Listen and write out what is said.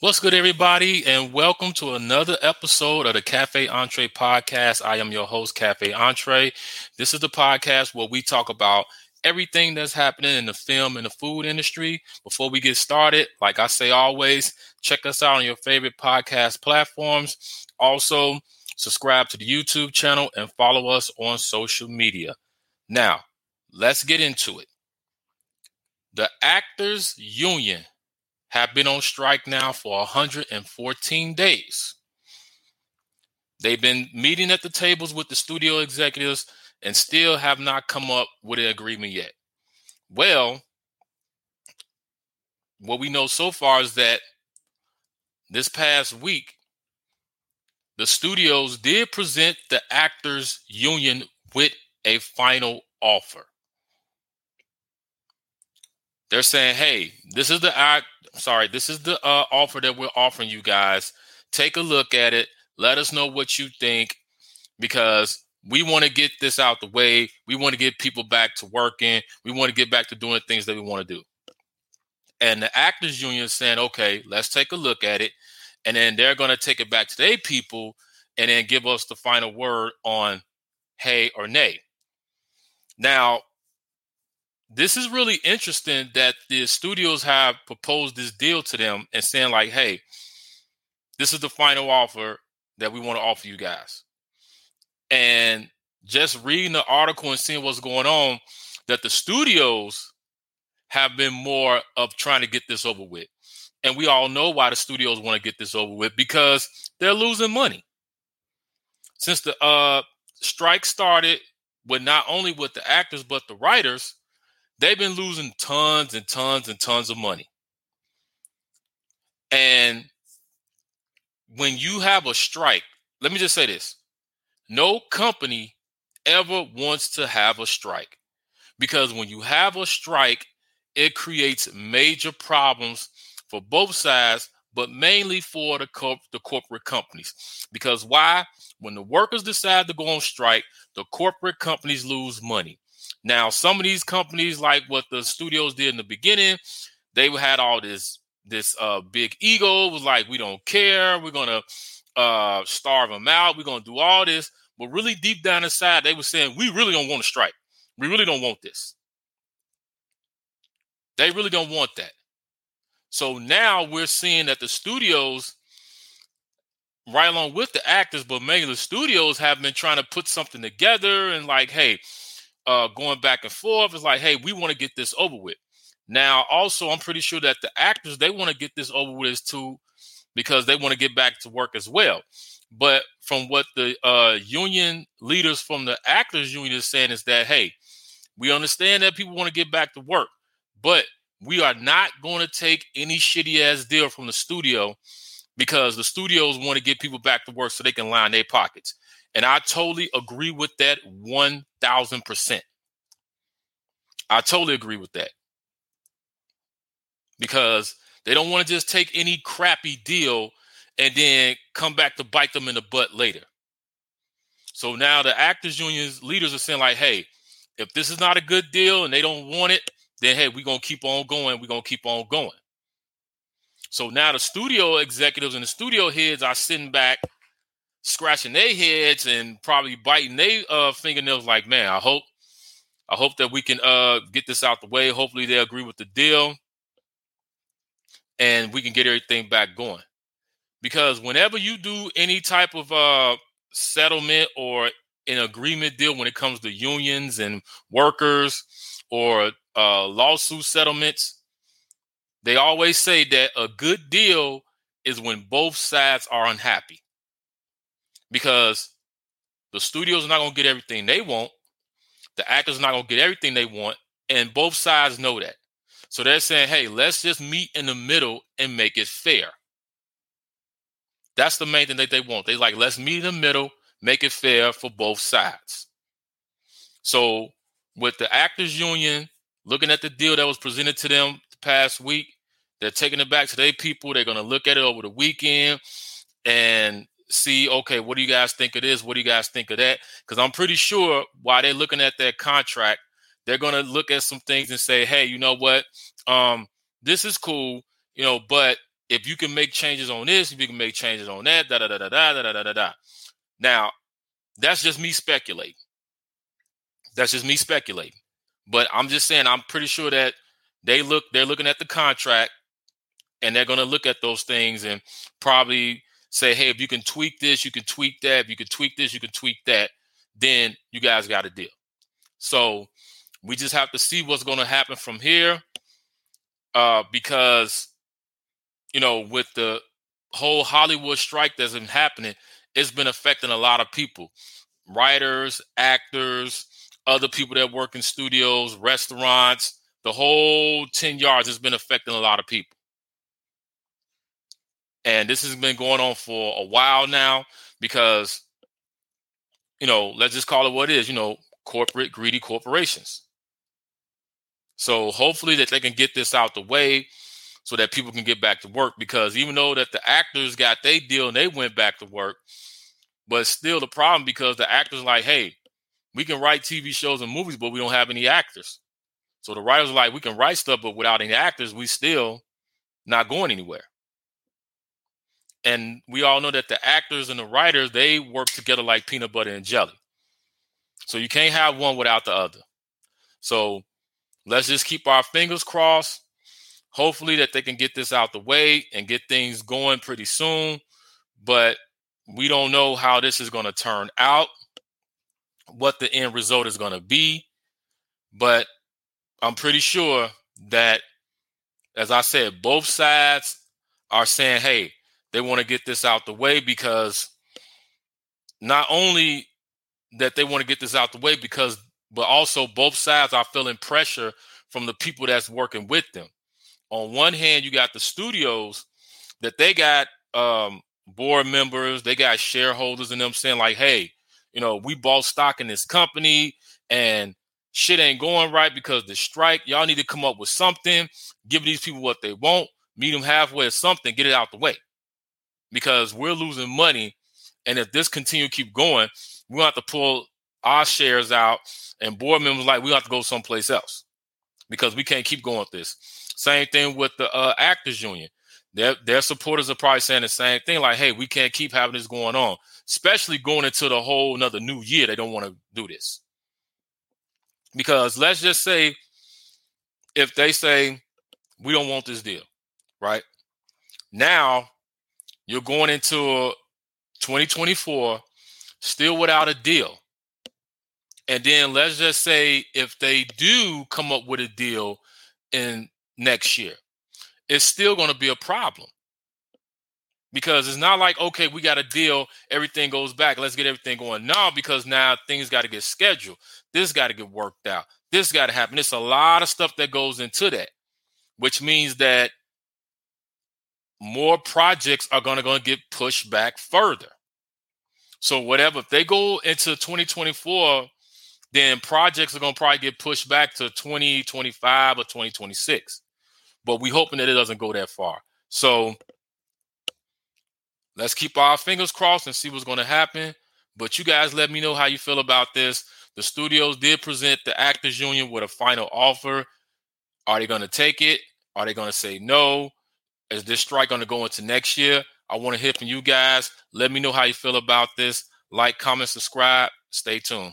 What's good, everybody, and welcome to another episode of the Cafe Entree podcast. I am your host, Cafe Entree. This is the podcast where we talk about everything that's happening in the film and the food industry. Before we get started, like I say always, check us out on your favorite podcast platforms. Also, subscribe to the YouTube channel and follow us on social media. Now, let's get into it. The Actors Union have been on strike now for 114 days. They've been meeting at the tables with the studio executives and still have not come up with an agreement yet. Well, what we know so far is that this past week, the studios did present the actors union with a final offer. They're saying, "Hey, this is the act. Sorry, this is the uh, offer that we're offering you guys. Take a look at it. Let us know what you think, because we want to get this out the way. We want to get people back to working. We want to get back to doing things that we want to do." And the actors union is saying, "Okay, let's take a look at it," and then they're going to take it back to their people, and then give us the final word on hey or nay. Now, this is really interesting that the studios have proposed this deal to them and saying like hey this is the final offer that we want to offer you guys. And just reading the article and seeing what's going on that the studios have been more of trying to get this over with. And we all know why the studios want to get this over with because they're losing money. Since the uh strike started with not only with the actors but the writers they've been losing tons and tons and tons of money. And when you have a strike, let me just say this no company ever wants to have a strike because when you have a strike, it creates major problems for both sides, but mainly for the, the corporate companies. Because why? When the workers decide to go on strike, the corporate companies lose money. Now, some of these companies, like what the studios did in the beginning, they had all this this uh big ego. was like, we don't care. We're gonna uh starve them out. We're gonna do all this. But really, deep down inside, they were saying, we really don't want to strike. We really don't want this. They really don't want that. So now we're seeing that the studios, right along with the actors, but mainly the studios, have been trying to put something together and like, hey, uh, going back and forth. It's like, hey, we want to get this over with. Now, also, I'm pretty sure that the actors they want to get this over with too, because they want to get back to work as well. But from what the uh, union leaders from the actors union is saying is that, hey, we understand that people want to get back to work, but we are not going to take any shitty ass deal from the studio because the studios want to get people back to work so they can line their pockets. And I totally agree with that 1000%. I totally agree with that. Because they don't want to just take any crappy deal and then come back to bite them in the butt later. So now the actors unions leaders are saying like, "Hey, if this is not a good deal and they don't want it, then hey, we're going to keep on going. We're going to keep on going." So now the studio executives and the studio heads are sitting back scratching their heads and probably biting their uh, fingernails like, man, I hope I hope that we can uh, get this out the way. Hopefully they agree with the deal and we can get everything back going. Because whenever you do any type of uh, settlement or an agreement deal when it comes to unions and workers or uh, lawsuit settlements, they always say that a good deal is when both sides are unhappy because the studios not to get everything they want. The actors not to get everything they want. And both sides know that. So they're saying, hey, let's just meet in the middle and make it fair. That's the main thing that they want. They like, let's meet in the middle, make it fair for both sides. So with the actors union looking at the deal that was presented to them the past week, they're taking it back to their people. They're to look at it over the weekend and see, okay, what do you guys think of this? What do you guys think of that? Because I'm pretty sure while they're looking at that contract, they're to look at some things and say, hey, you know what? Um, this is cool, you know, but if you can make changes on this, if you can make changes on that, da da da da da da da da da. Now, that's just me speculating. That's just me speculating. But I'm just saying, I'm pretty sure that they look, they're looking at the contract and they're going to look at those things and probably say, hey, if you can tweak this, you can tweak that. If you can tweak this, you can tweak that. Then you guys got a deal. So we just have to see what's going to happen from here. Uh, because, you know, with the whole Hollywood strike that's been happening, it's been affecting a lot of people writers, actors, other people that work in studios, restaurants, the whole 10 yards has been affecting a lot of people. And this has been going on for a while now because, you know, let's just call it what it is, you know, corporate, greedy corporations. So hopefully that they can get this out the way so that people can get back to work because even though that the actors got their deal and they went back to work, but still the problem because the actors like, hey, we can write TV shows and movies, but we don't have any actors. So the writers are like, we can write stuff, but without any actors, we still not going anywhere. And we all know that the actors and the writers, they work together like peanut butter and jelly. So you can't have one without the other. So let's just keep our fingers crossed. Hopefully that they can get this out the way and get things going pretty soon. But we don't know how this is going to turn out, what the end result is going to be. But I'm pretty sure that, as I said, both sides are saying, hey, they want to get this out the way because not only that they want to get this out the way because but also both sides are feeling pressure from the people that's working with them. On one hand, you got the studios that they got um, board members, they got shareholders and them saying like, "Hey, you know, we bought stock in this company and shit ain't going right because the strike. Y'all need to come up with something, give these people what they want, meet them halfway or something, get it out the way." Because we're losing money and if this continue to keep going, we have to pull our shares out and board members like we have to go someplace else because we can't keep going with this. Same thing with the uh, actors union. Their their supporters are probably saying the same thing, like, "Hey, we can't keep having this going on, especially going into the whole another new year. They don't want to do this because let's just say if they say we don't want this deal, right? Now you're going into 2024 still without a deal. And then let's just say if they do come up with a deal in next year, it's still going to be a problem. Because it's not like, okay, we got a deal, everything goes back, let's get everything going. No, because now things got to get scheduled. This got to get worked out. This got to happen. It's a lot of stuff that goes into that, which means that more projects are going to get pushed back further. So whatever, if they go into 2024 then projects are going to probably get pushed back to 2025 or 2026. But we're hoping that it doesn't go that far. So let's keep our fingers crossed and see what's going to happen. But you guys let me know how you feel about this. The studios did present the Actors Union with a final offer. Are they going to take it? Are they going to say no? Is this strike going to go into next year? I want to hear from you guys. Let me know how you feel about this. Like, comment, subscribe. Stay tuned.